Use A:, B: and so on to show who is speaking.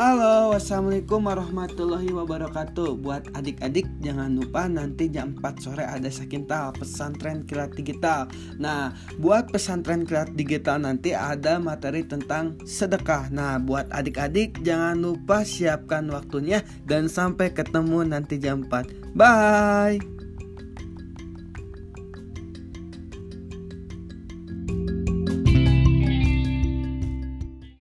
A: Halo, wassalamualaikum warahmatullahi wabarakatuh. Buat adik-adik jangan lupa nanti jam 4 sore ada Sakintal pesantren kilat digital. Nah, buat pesantren kilat digital nanti ada materi tentang sedekah. Nah, buat adik-adik jangan lupa siapkan waktunya dan sampai ketemu nanti jam 4. Bye.